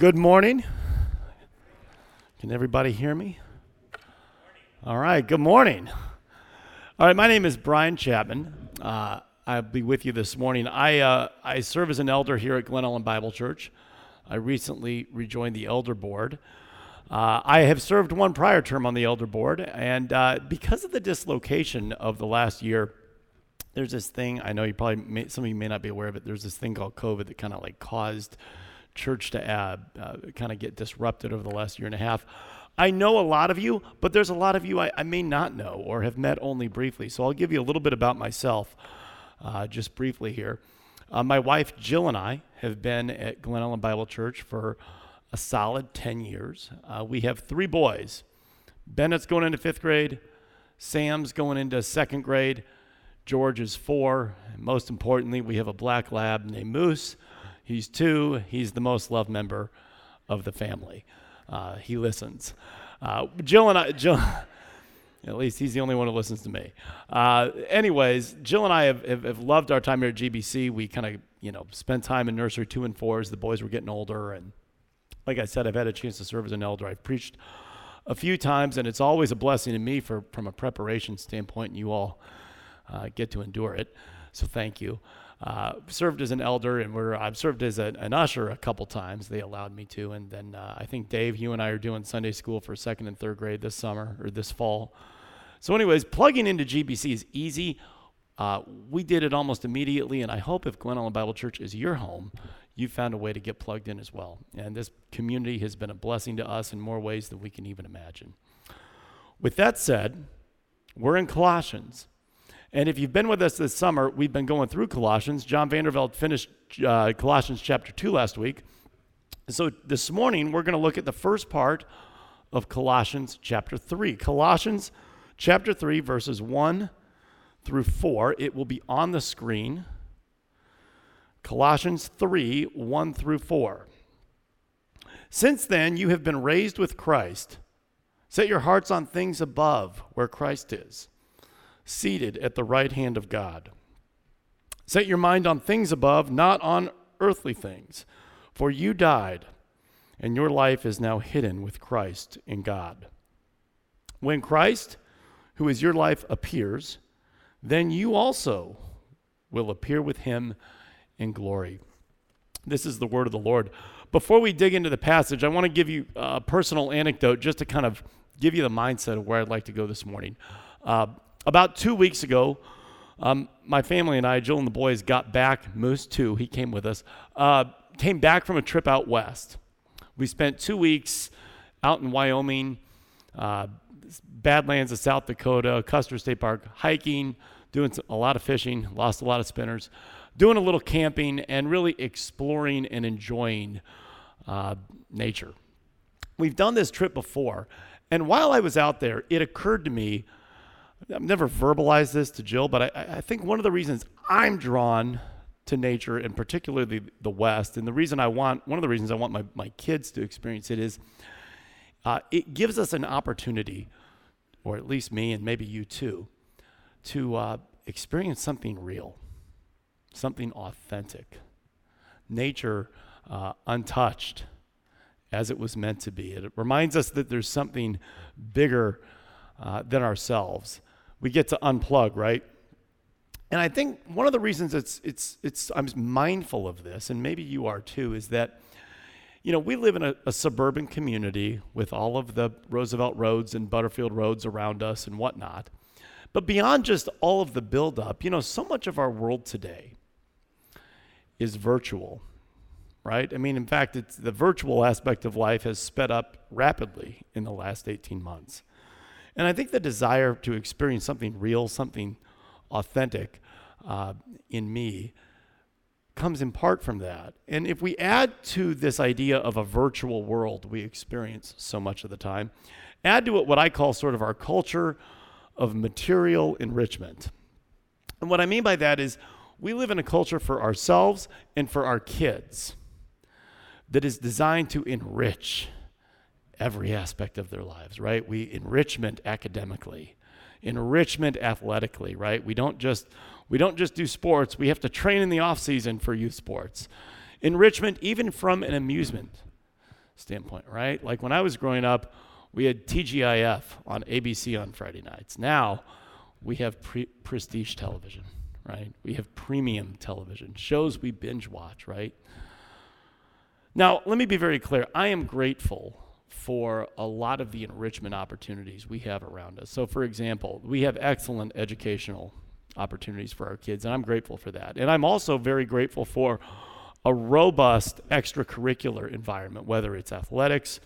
Good morning. Can everybody hear me? All right, good morning. All right, my name is Brian Chapman. Uh, I'll be with you this morning. I, uh, I serve as an elder here at Glen Ellyn Bible Church. I recently rejoined the elder board. Uh, I have served one prior term on the elder board, and uh, because of the dislocation of the last year, there's this thing. I know you probably may, some of you may not be aware of it. There's this thing called COVID that kind of like caused church to uh, kind of get disrupted over the last year and a half. I know a lot of you, but there's a lot of you I, I may not know or have met only briefly. So I'll give you a little bit about myself, uh, just briefly here. Uh, my wife Jill and I have been at Glen Ellyn Bible Church for a solid 10 years. Uh, we have three boys. Bennett's going into fifth grade, Sam's going into second grade, George is four. And most importantly, we have a black lab named Moose. He's two. He's the most loved member of the family. Uh, he listens. Uh, Jill and I, Jill, at least he's the only one who listens to me. Uh, anyways, Jill and I have, have, have, loved our time here at GBC. We kind of, you know, spent time in nursery two and four as the boys were getting older. And like I said, I've had a chance to serve as an elder. I've preached a few times, and it's always a blessing to me for, from a preparation standpoint, and you all uh, get to endure it. So thank you. Uh, served as an elder, and we're I've served as a, an usher a couple times. They allowed me to, and then uh, I think Dave, you and I are doing Sunday school for second and third grade this summer or this fall. So, anyways, plugging into GBC is easy. Uh, we did it almost immediately, and I hope if Glen Ellyn Bible Church is your home, you found a way to get plugged in as well. And this community has been a blessing to us in more ways than we can even imagine. With that said, we're in Colossians. And if you've been with us this summer, we've been going through Colossians. John Vanderveld finished uh, Colossians chapter 2 last week. So this morning, we're going to look at the first part of Colossians chapter 3. Colossians chapter 3, verses 1 through 4. It will be on the screen. Colossians 3, 1 through 4. Since then, you have been raised with Christ. Set your hearts on things above, where Christ is seated at the right hand of God. Set your mind on things above, not on earthly things, for you died, and your life is now hidden with Christ in God. When Christ, who is your life, appears, then you also will appear with him in glory. This is the word of the Lord. Before we dig into the passage, I want to give you a personal anecdote just to kind of give you the mindset of where I'd like to go this morning. Uh, about two weeks ago, um, my family and I, Jill and the boys, got back. Moose too, he came with us. Uh, came back from a trip out west. We spent two weeks out in Wyoming, uh, Badlands of South Dakota, Custer State Park, hiking, doing a lot of fishing, lost a lot of spinners, doing a little camping, and really exploring and enjoying uh, nature. We've done this trip before, and while I was out there, it occurred to me I've never verbalized this to Jill, but I, I think one of the reasons I'm drawn to nature and particularly the the West, and the reason I want, one of the reasons I want my, my kids to experience it is uh, it gives us an opportunity, or at least me and maybe you too, to uh, experience something real, something authentic. Nature uh, untouched as it was meant to be. It reminds us that there's something bigger uh, than ourselves we get to unplug, right? And I think one of the reasons it's it's it's I'm mindful of this, and maybe you are too, is that you know we live in a, a suburban community with all of the Roosevelt roads and Butterfield roads around us and whatnot. But beyond just all of the buildup, you know, so much of our world today is virtual, right? I mean, in fact, it's the virtual aspect of life has sped up rapidly in the last 18 months. And I think the desire to experience something real, something authentic uh, in me comes in part from that. And if we add to this idea of a virtual world we experience so much of the time, add to it what I call sort of our culture of material enrichment. And what I mean by that is we live in a culture for ourselves and for our kids that is designed to enrich every aspect of their lives, right? We enrichment academically, enrichment athletically, right? We don't just we don't just do sports, we have to train in the off season for youth sports. Enrichment even from an amusement standpoint, right? Like when I was growing up, we had TGIF on ABC on Friday nights. Now we have pre- prestige television, right? We have premium television, shows we binge watch, right? Now, let me be very clear. I am grateful for a lot of the enrichment opportunities we have around us. So, for example, we have excellent educational opportunities for our kids, and I'm grateful for that. And I'm also very grateful for a robust extracurricular environment, whether it's athletics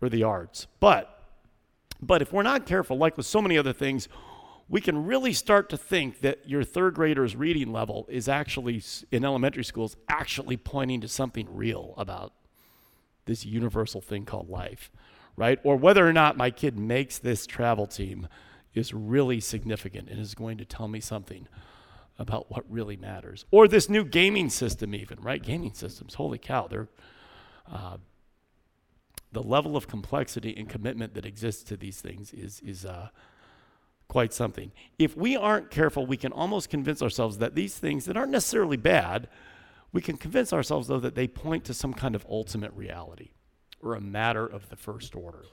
or the arts. But but if we're not careful, like with so many other things, we can really start to think that your third grader's reading level is actually in elementary schools actually pointing to something real about this universal thing called life, right? Or whether or not my kid makes this travel team is really significant and is going to tell me something about what really matters. Or this new gaming system, even, right? Gaming systems, holy cow, they're. Uh, the level of complexity and commitment that exists to these things is, is uh, quite something. If we aren't careful, we can almost convince ourselves that these things that aren't necessarily bad, we can convince ourselves, though, that they point to some kind of ultimate reality or a matter of the first order.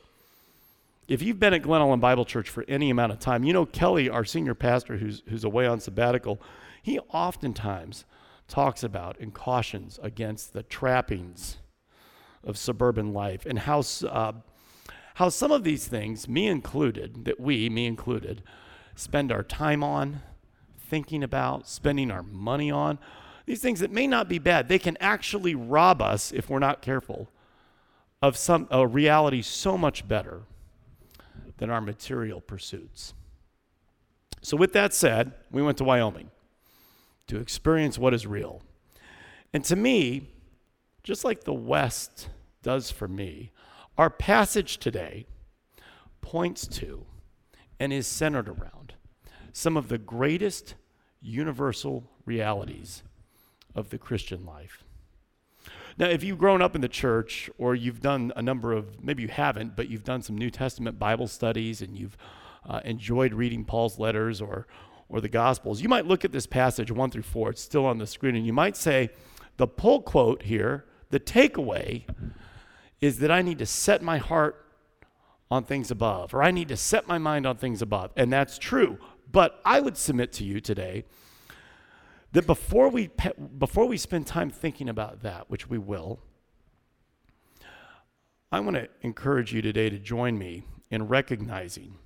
If you've been at Glen Ellyn Bible Church for any amount of time, you know Kelly, our senior pastor who's, who's away on sabbatical, he oftentimes talks about and cautions against the trappings of suburban life and how, uh, how some of these things, me included, that we, me included, spend our time on, thinking about, spending our money on, these things that may not be bad, they can actually rob us, if we're not careful, of some, a reality so much better than our material pursuits. So, with that said, we went to Wyoming to experience what is real. And to me, just like the West does for me, our passage today points to and is centered around some of the greatest universal realities of the Christian life. Now, if you've grown up in the church or you've done a number of, maybe you haven't, but you've done some New Testament Bible studies and you've uh, enjoyed reading Paul's letters or, or the Gospels, you might look at this passage, 1 through 4, it's still on the screen, and you might say, the pull quote here, the takeaway, is that I need to set my heart on things above, or I need to set my mind on things above. And that's true. But I would submit to you today that before we, before we spend time thinking about that, which we will, I want to encourage you today to join me in recognizing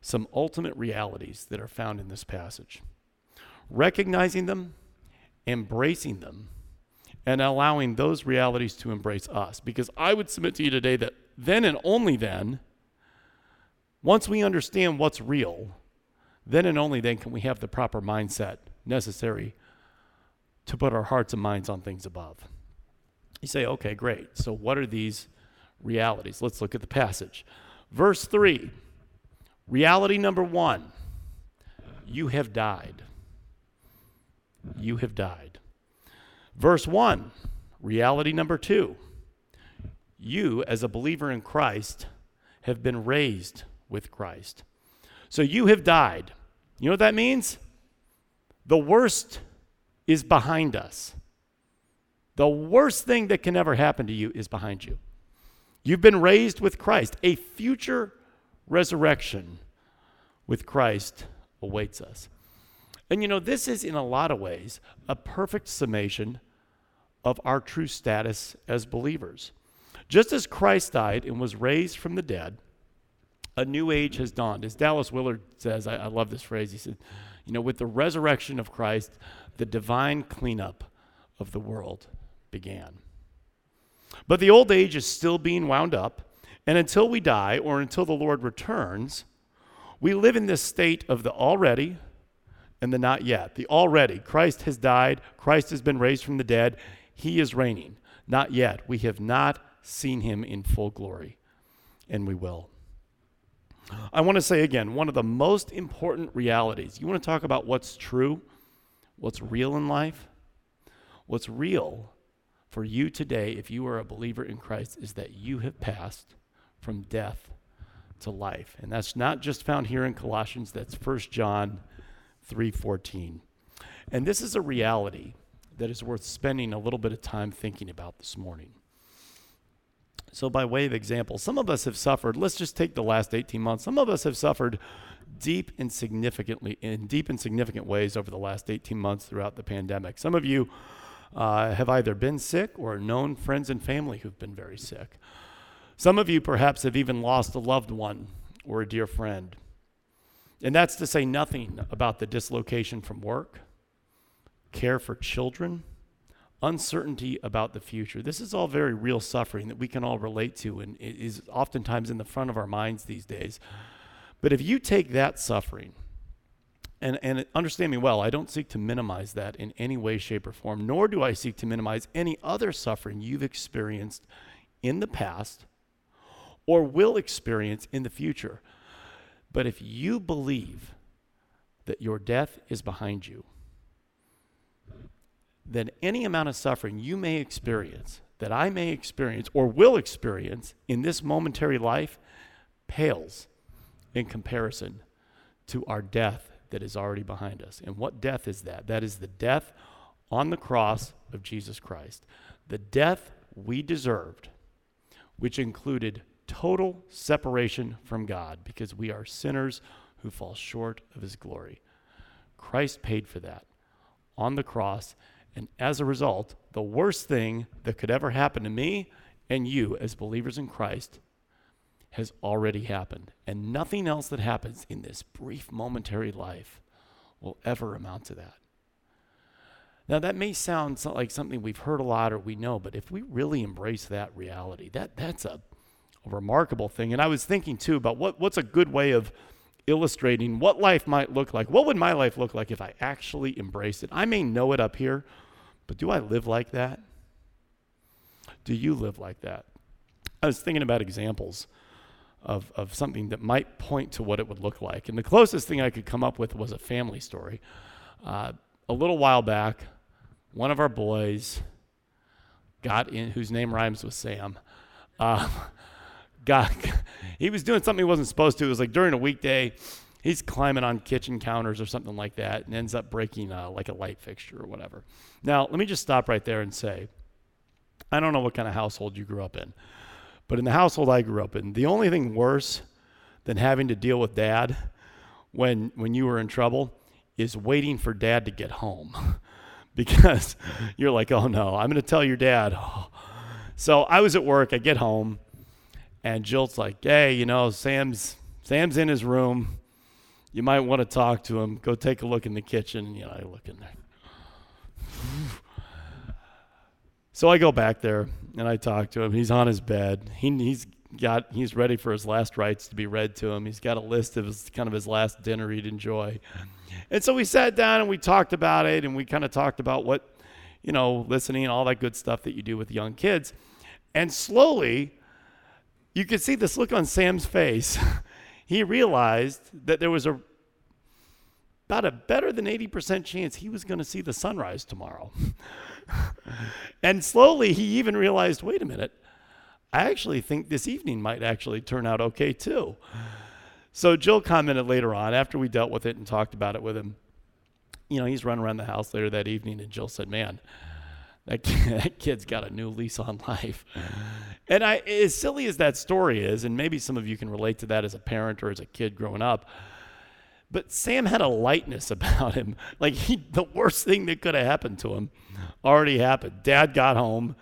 some ultimate realities that are found in this passage. Recognizing them, embracing them, and allowing those realities to embrace us. Because I would submit to you today that then and only then, once we understand what's real, then and only then can we have the proper mindset necessary to put our hearts and minds on things above. You say, okay, great. So, what are these realities? Let's look at the passage. Verse 3 Reality number one you have died. You have died. Verse 1 Reality number two you, as a believer in Christ, have been raised with Christ. So, you have died. You know what that means? The worst is behind us. The worst thing that can ever happen to you is behind you. You've been raised with Christ. A future resurrection with Christ awaits us. And you know, this is in a lot of ways a perfect summation of our true status as believers. Just as Christ died and was raised from the dead, a new age has dawned. As Dallas Willard says, I, I love this phrase. He said, You know, with the resurrection of Christ, the divine cleanup of the world began. But the old age is still being wound up, and until we die or until the Lord returns, we live in this state of the already and the not yet. The already, Christ has died, Christ has been raised from the dead, he is reigning. Not yet. We have not seen him in full glory, and we will. I want to say again, one of the most important realities. You want to talk about what's true? what's real in life, what's real for you today, if you are a believer in Christ, is that you have passed from death to life. And that's not just found here in Colossians, that's 1 John 3:14. And this is a reality that is worth spending a little bit of time thinking about this morning. So, by way of example, some of us have suffered, let's just take the last 18 months. Some of us have suffered deep and significantly, in deep and significant ways over the last 18 months throughout the pandemic. Some of you uh, have either been sick or known friends and family who've been very sick. Some of you perhaps have even lost a loved one or a dear friend. And that's to say nothing about the dislocation from work, care for children, uncertainty about the future. This is all very real suffering that we can all relate to and is oftentimes in the front of our minds these days. But if you take that suffering, and, and understand me well, I don't seek to minimize that in any way, shape, or form, nor do I seek to minimize any other suffering you've experienced in the past or will experience in the future. But if you believe that your death is behind you, then any amount of suffering you may experience, that I may experience, or will experience in this momentary life pales in comparison to our death that is already behind us. And what death is that? That is the death on the cross of Jesus Christ. The death we deserved, which included total separation from God because we are sinners who fall short of his glory. Christ paid for that on the cross. And as a result, the worst thing that could ever happen to me and you as believers in Christ has already happened. And nothing else that happens in this brief momentary life will ever amount to that. Now, that may sound like something we've heard a lot or we know, but if we really embrace that reality, that, that's a a remarkable thing. And I was thinking too about what, what's a good way of illustrating what life might look like. What would my life look like if I actually embraced it? I may know it up here, but do I live like that? Do you live like that? I was thinking about examples of, of something that might point to what it would look like. And the closest thing I could come up with was a family story. Uh, a little while back, one of our boys got in, whose name rhymes with Sam, uh, got he was doing something he wasn't supposed to. It was like during a weekday, he's climbing on kitchen counters or something like that, and ends up breaking uh, like a light fixture or whatever. Now, let me just stop right there and say, I don't know what kind of household you grew up in, but in the household I grew up in, the only thing worse than having to deal with dad when when you were in trouble is waiting for dad to get home. because you're like, oh no, I'm going to tell your dad. So I was at work, I get home, and Jill's like, "Hey, you know, Sam's Sam's in his room. You might want to talk to him. Go take a look in the kitchen." You know, I look in there. so I go back there and I talk to him. He's on his bed. He, he's got he's ready for his last rites to be read to him. He's got a list of his kind of his last dinner he'd enjoy. And so we sat down and we talked about it and we kind of talked about what, you know, listening and all that good stuff that you do with young kids. And slowly you could see this look on Sam's face. he realized that there was a about a better than 80% chance he was going to see the sunrise tomorrow. and slowly he even realized wait a minute, I actually think this evening might actually turn out okay too. So Jill commented later on after we dealt with it and talked about it with him. You know, he's running around the house later that evening, and Jill said, Man, that, kid, that kid's got a new lease on life. And I, as silly as that story is, and maybe some of you can relate to that as a parent or as a kid growing up, but Sam had a lightness about him. Like he, the worst thing that could have happened to him already happened. Dad got home,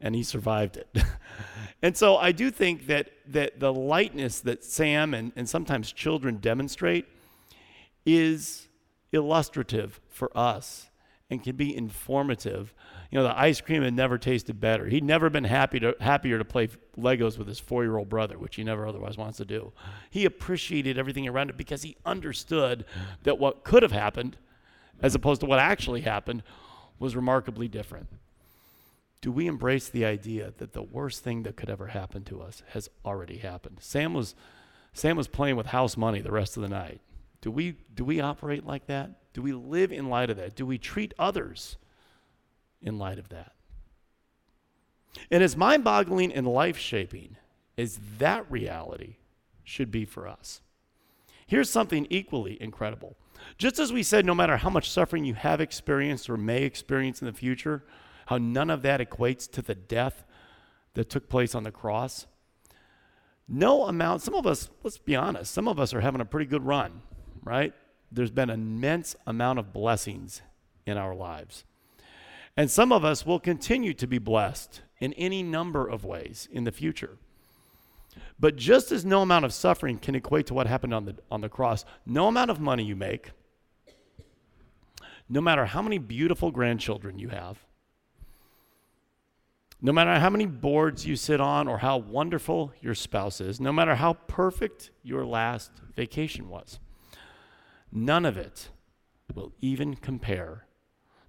and he survived it. and so I do think that that the lightness that Sam and, and sometimes children demonstrate is illustrative for us and can be informative. You know, the ice cream had never tasted better. He'd never been happy to, happier to play Legos with his four year old brother, which he never otherwise wants to do. He appreciated everything around it because he understood that what could have happened, as opposed to what actually happened, was remarkably different. Do we embrace the idea that the worst thing that could ever happen to us has already happened? Sam was, Sam was playing with house money the rest of the night. Do we, do we operate like that? Do we live in light of that? Do we treat others in light of that? And as mind boggling and life shaping as that reality should be for us, here's something equally incredible. Just as we said, no matter how much suffering you have experienced or may experience in the future, how none of that equates to the death that took place on the cross, no amount, some of us, let's be honest, some of us are having a pretty good run, right? There's been an immense amount of blessings in our lives. And some of us will continue to be blessed in any number of ways in the future. But just as no amount of suffering can equate to what happened on the, on the cross, no amount of money you make, no matter how many beautiful grandchildren you have, no matter how many boards you sit on or how wonderful your spouse is, no matter how perfect your last vacation was, none of it will even compare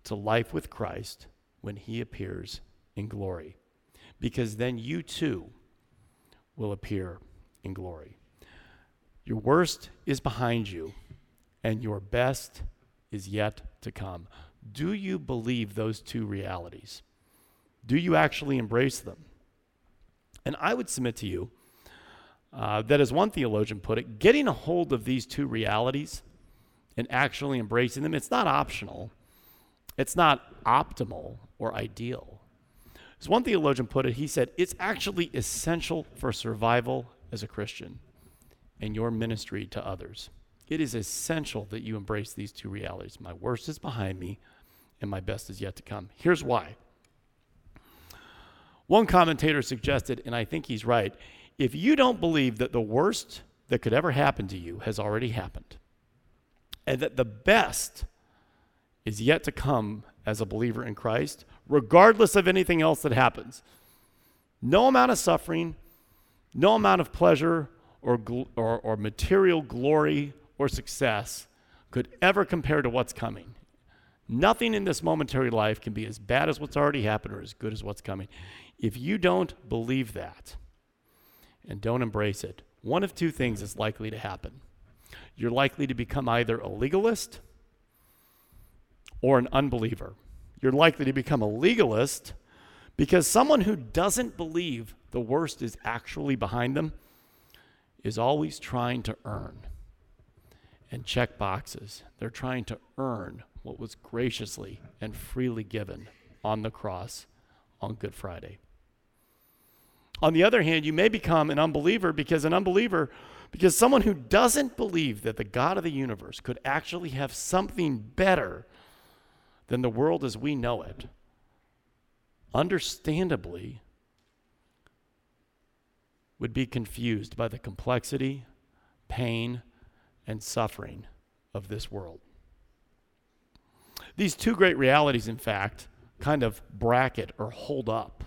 to life with Christ when he appears in glory. Because then you too will appear in glory. Your worst is behind you, and your best is yet to come. Do you believe those two realities? Do you actually embrace them? And I would submit to you uh, that, as one theologian put it, getting a hold of these two realities and actually embracing them, it's not optional, it's not optimal or ideal. As one theologian put it, he said, it's actually essential for survival as a Christian and your ministry to others. It is essential that you embrace these two realities. My worst is behind me, and my best is yet to come. Here's why. One commentator suggested, and I think he's right if you don't believe that the worst that could ever happen to you has already happened, and that the best is yet to come as a believer in Christ, regardless of anything else that happens, no amount of suffering, no amount of pleasure or, gl- or, or material glory or success could ever compare to what's coming. Nothing in this momentary life can be as bad as what's already happened or as good as what's coming. If you don't believe that and don't embrace it, one of two things is likely to happen. You're likely to become either a legalist or an unbeliever. You're likely to become a legalist because someone who doesn't believe the worst is actually behind them is always trying to earn and check boxes. They're trying to earn what was graciously and freely given on the cross on Good Friday. On the other hand, you may become an unbeliever because an unbeliever, because someone who doesn't believe that the God of the universe could actually have something better than the world as we know it, understandably would be confused by the complexity, pain, and suffering of this world. These two great realities, in fact, kind of bracket or hold up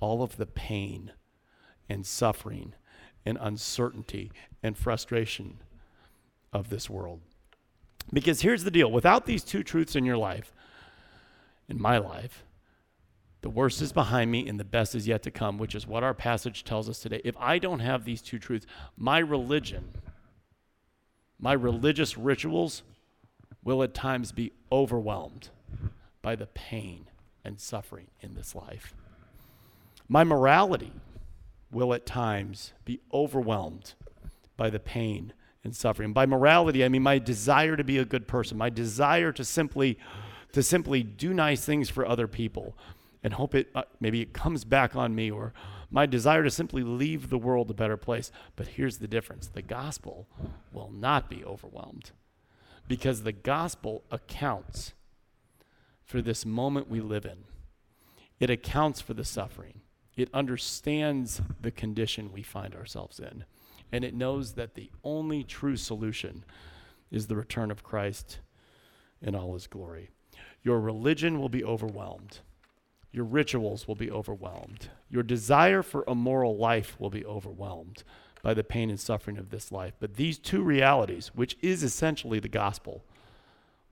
all of the pain and suffering and uncertainty and frustration of this world. Because here's the deal without these two truths in your life, in my life, the worst is behind me and the best is yet to come, which is what our passage tells us today. If I don't have these two truths, my religion, my religious rituals will at times be overwhelmed by the pain and suffering in this life. My morality will at times be overwhelmed by the pain and suffering. By morality, I mean my desire to be a good person, my desire to simply to simply do nice things for other people and hope it uh, maybe it comes back on me or my desire to simply leave the world a better place. But here's the difference. The gospel will not be overwhelmed because the gospel accounts for this moment we live in. It accounts for the suffering. It understands the condition we find ourselves in. And it knows that the only true solution is the return of Christ in all his glory. Your religion will be overwhelmed. Your rituals will be overwhelmed. Your desire for a moral life will be overwhelmed by the pain and suffering of this life. But these two realities, which is essentially the gospel,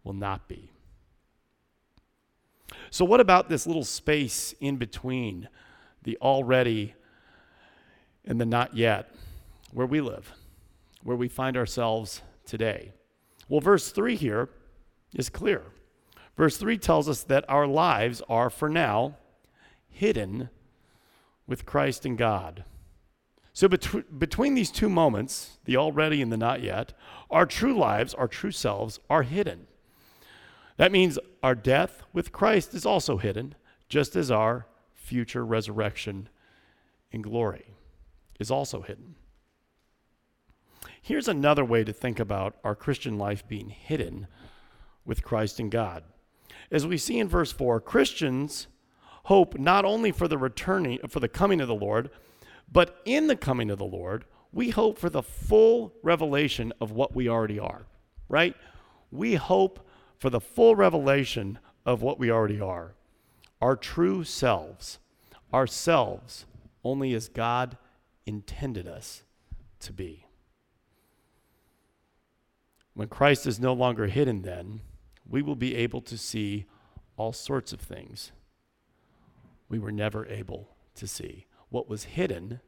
will not be. So, what about this little space in between the already and the not yet, where we live, where we find ourselves today? Well, verse 3 here is clear. Verse 3 tells us that our lives are, for now, hidden with Christ and God. So, bet- between these two moments, the already and the not yet, our true lives, our true selves, are hidden. That means our death with Christ is also hidden, just as our future resurrection in glory is also hidden. Here's another way to think about our Christian life being hidden with Christ and God. As we see in verse 4, Christians hope not only for the returning for the coming of the Lord, but in the coming of the Lord, we hope for the full revelation of what we already are, right? We hope for the full revelation of what we already are. Our true selves, ourselves, only as God intended us to be. When Christ is no longer hidden, then, we will be able to see all sorts of things we were never able to see. What was hidden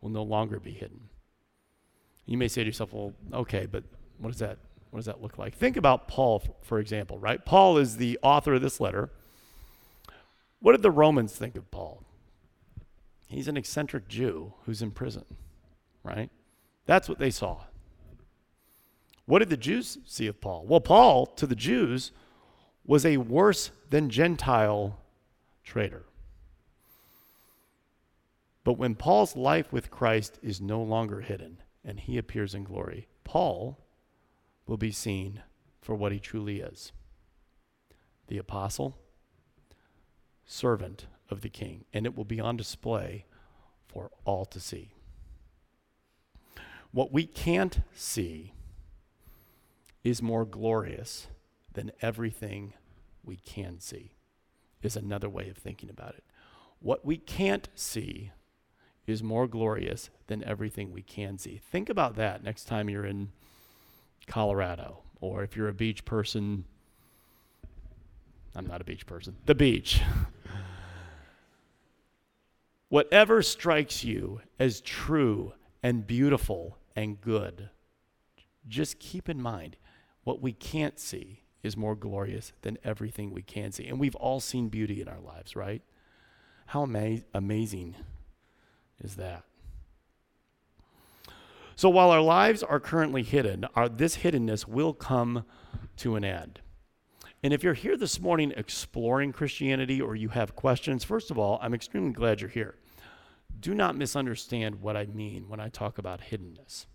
will no longer be hidden. You may say to yourself, well, okay, but what does that what does that look like? Think about Paul, for example, right? Paul is the author of this letter. What did the Romans think of Paul? He's an eccentric Jew who's in prison, right? That's what they saw. What did the Jews see of Paul? Well, Paul, to the Jews, was a worse than Gentile traitor. But when Paul's life with Christ is no longer hidden and he appears in glory, Paul will be seen for what he truly is the apostle, servant of the king, and it will be on display for all to see. What we can't see is more glorious than everything we can see, is another way of thinking about it. What we can't see is more glorious than everything we can see. Think about that next time you're in Colorado, or if you're a beach person. I'm not a beach person. The beach. Whatever strikes you as true and beautiful and good, just keep in mind what we can't see is more glorious than everything we can see. And we've all seen beauty in our lives, right? How ama- amazing is that? So while our lives are currently hidden, our, this hiddenness will come to an end. And if you're here this morning exploring Christianity or you have questions, first of all, I'm extremely glad you're here. Do not misunderstand what I mean when I talk about hiddenness.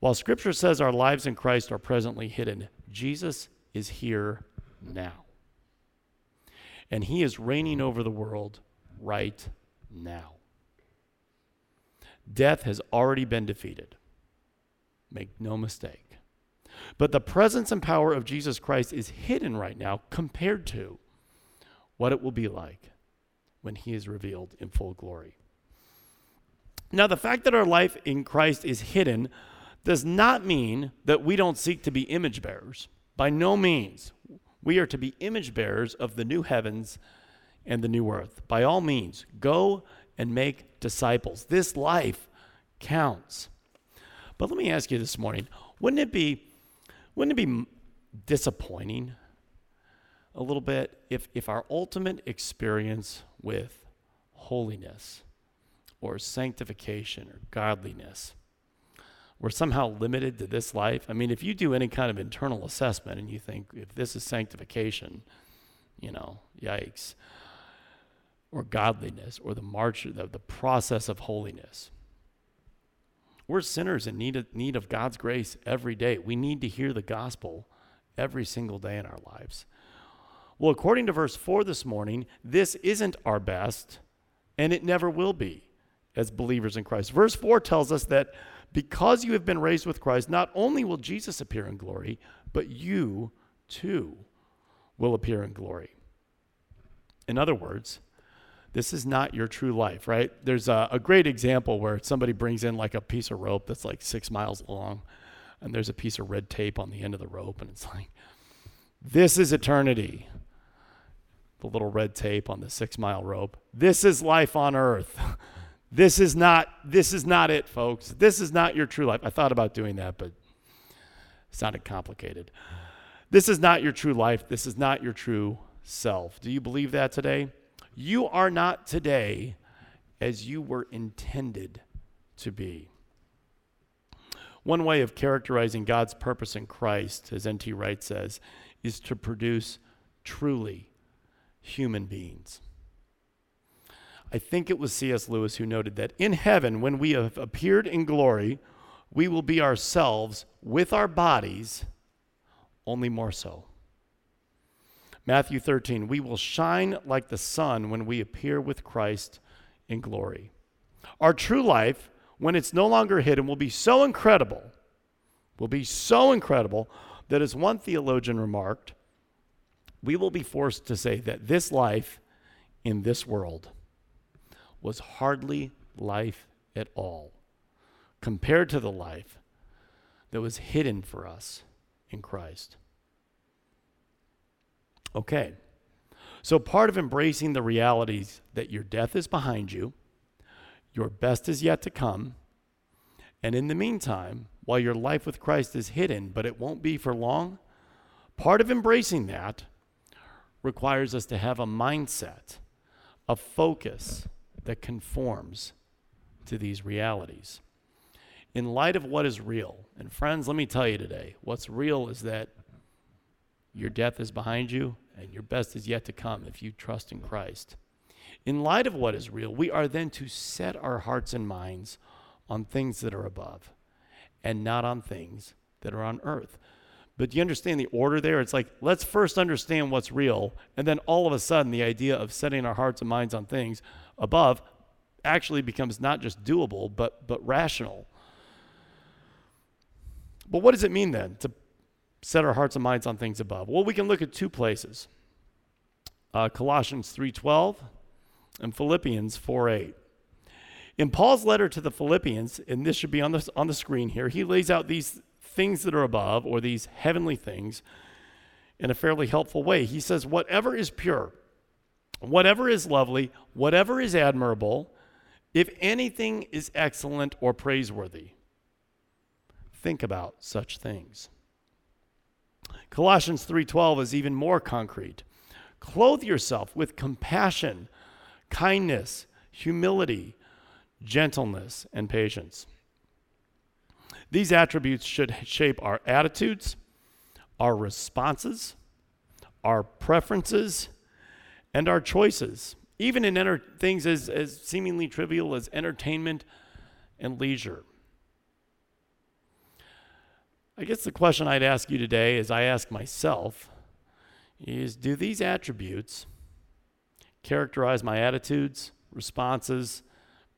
While Scripture says our lives in Christ are presently hidden, Jesus is here now. And He is reigning over the world right now. Death has already been defeated. Make no mistake. But the presence and power of Jesus Christ is hidden right now compared to what it will be like when he is revealed in full glory. Now, the fact that our life in Christ is hidden does not mean that we don't seek to be image bearers. By no means. We are to be image bearers of the new heavens and the new earth. By all means, go and make disciples. This life counts. But let me ask you this morning, wouldn't it be wouldn't it be disappointing a little bit if if our ultimate experience with holiness or sanctification or godliness were somehow limited to this life? I mean, if you do any kind of internal assessment and you think if this is sanctification, you know, yikes or godliness or the march, the, the process of holiness. We're sinners in need of, need of God's grace every day. We need to hear the gospel every single day in our lives. Well, according to verse 4 this morning, this isn't our best, and it never will be as believers in Christ. Verse 4 tells us that because you have been raised with Christ, not only will Jesus appear in glory, but you too will appear in glory. In other words, this is not your true life, right? There's a, a, great example where somebody brings in like a piece of rope that's like six miles long, and there's a piece of red tape on the end of the rope, and it's like, this is eternity. The little red tape on the six mile rope. This is life on earth. this is not this is not it, folks. This is not your true life. I thought about doing that, but it sounded complicated. This is not your true life. This is not your true self. Do you believe that today? You are not today as you were intended to be. One way of characterizing God's purpose in Christ, as N.T. Wright says, is to produce truly human beings. I think it was C.S. Lewis who noted that in heaven, when we have appeared in glory, we will be ourselves with our bodies, only more so. Matthew 13, we will shine like the sun when we appear with Christ in glory. Our true life, when it's no longer hidden, will be so incredible, will be so incredible that, as one theologian remarked, we will be forced to say that this life in this world was hardly life at all compared to the life that was hidden for us in Christ. Okay. So, part of embracing the realities that your death is behind you, your best is yet to come, and in the meantime, while your life with Christ is hidden, but it won't be for long, part of embracing that requires us to have a mindset, a focus that conforms to these realities. In light of what is real, and friends, let me tell you today, what's real is that your death is behind you and your best is yet to come if you trust in Christ. In light of what is real, we are then to set our hearts and minds on things that are above and not on things that are on earth. But do you understand the order there? It's like, let's first understand what's real, and then all of a sudden, the idea of setting our hearts and minds on things above actually becomes not just doable, but, but rational. But what does it mean then to set our hearts and minds on things above? Well, we can look at two places. Uh, Colossians 3:12 and Philippians 4:8. In Paul's letter to the Philippians, and this should be on the, on the screen here, he lays out these things that are above, or these heavenly things, in a fairly helpful way. He says, Whatever is pure, whatever is lovely, whatever is admirable, if anything is excellent or praiseworthy, think about such things. Colossians 3:12 is even more concrete. Clothe yourself with compassion, kindness, humility, gentleness, and patience. These attributes should shape our attitudes, our responses, our preferences, and our choices, even in enter- things as, as seemingly trivial as entertainment and leisure. I guess the question I'd ask you today, as I ask myself, is do these attributes characterize my attitudes, responses,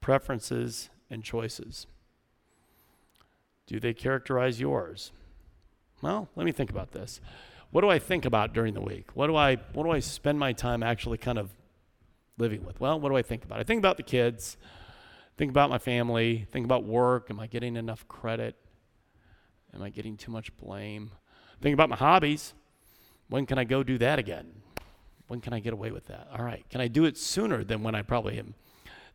preferences, and choices? Do they characterize yours? Well, let me think about this. What do I think about during the week? What do I what do I spend my time actually kind of living with? Well, what do I think about? I think about the kids, think about my family, think about work. Am I getting enough credit? Am I getting too much blame? Think about my hobbies. When can I go do that again? When can I get away with that? All right. Can I do it sooner than when I probably am?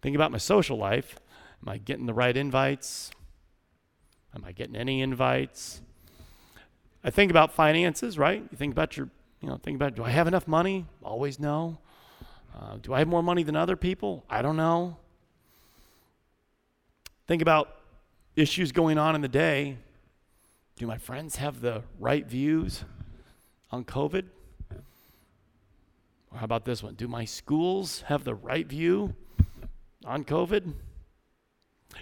Think about my social life. Am I getting the right invites? Am I getting any invites? I think about finances, right? You think about your, you know, think about do I have enough money? Always no. Uh, do I have more money than other people? I don't know. Think about issues going on in the day. Do my friends have the right views on COVID? Or how about this one? Do my schools have the right view on COVID?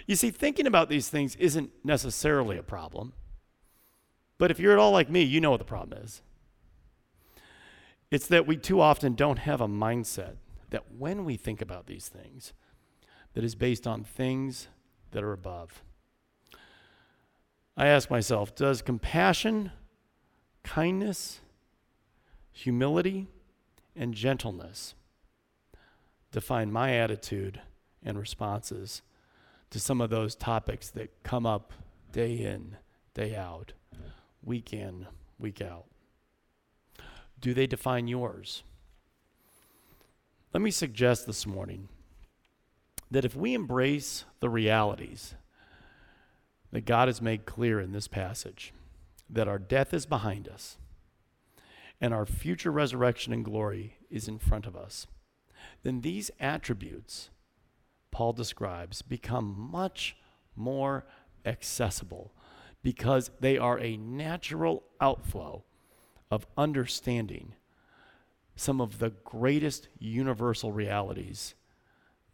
You see, thinking about these things isn't necessarily a problem. But if you're at all like me, you know what the problem is. It's that we too often don't have a mindset that when we think about these things, that is based on things that are above. I ask myself Does compassion, kindness, humility, and gentleness define my attitude and responses to some of those topics that come up day in, day out, week in, week out? Do they define yours? Let me suggest this morning that if we embrace the realities that God has made clear in this passage that our death is behind us and our future resurrection and glory is in front of us, then these attributes Paul describes become much more accessible because they are a natural outflow of understanding some of the greatest universal realities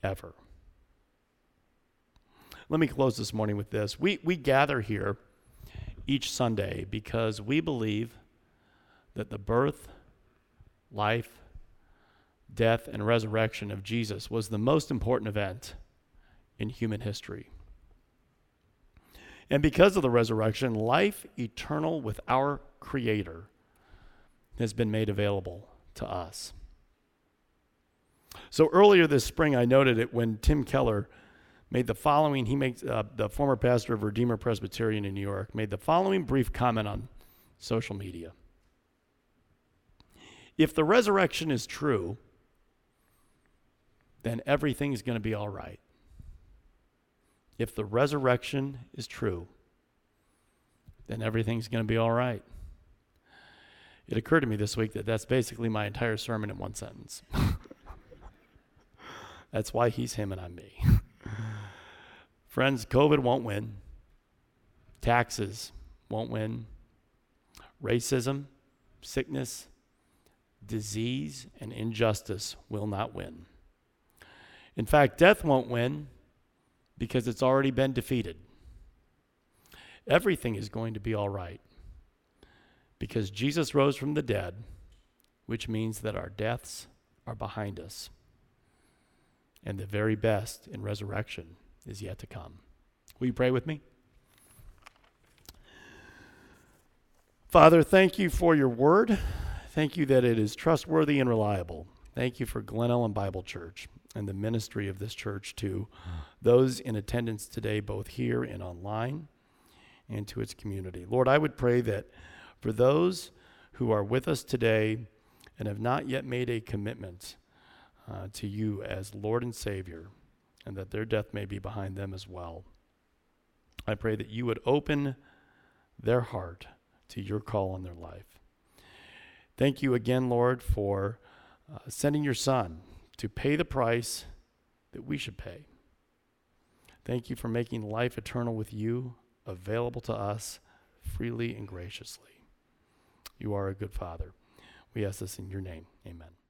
ever. Let me close this morning with this. We, we gather here each Sunday because we believe that the birth, life, death, and resurrection of Jesus was the most important event in human history. And because of the resurrection, life eternal with our Creator has been made available to us. So earlier this spring, I noted it when Tim Keller made the following. He makes uh, the former pastor of Redeemer Presbyterian in New York made the following brief comment on social media. If the resurrection is true, then everything's going to be all right. If the resurrection is true, then everything's going to be all right. It occurred to me this week that that's basically my entire sermon in one sentence. that's why he's him and I'm me. Friends, COVID won't win. Taxes won't win. Racism, sickness, disease, and injustice will not win. In fact, death won't win because it's already been defeated. Everything is going to be all right because Jesus rose from the dead, which means that our deaths are behind us. And the very best in resurrection is yet to come. Will you pray with me? Father, thank you for your word. Thank you that it is trustworthy and reliable. Thank you for Glen Ellyn Bible Church and the ministry of this church to those in attendance today, both here and online, and to its community. Lord, I would pray that for those who are with us today and have not yet made a commitment uh, to you as Lord and Savior, and that their death may be behind them as well, I pray that you would open their heart to your call on their life. Thank you again, Lord, for uh, sending your Son to pay the price that we should pay. Thank you for making life eternal with you available to us freely and graciously. You are a good Father. We ask this in your name. Amen.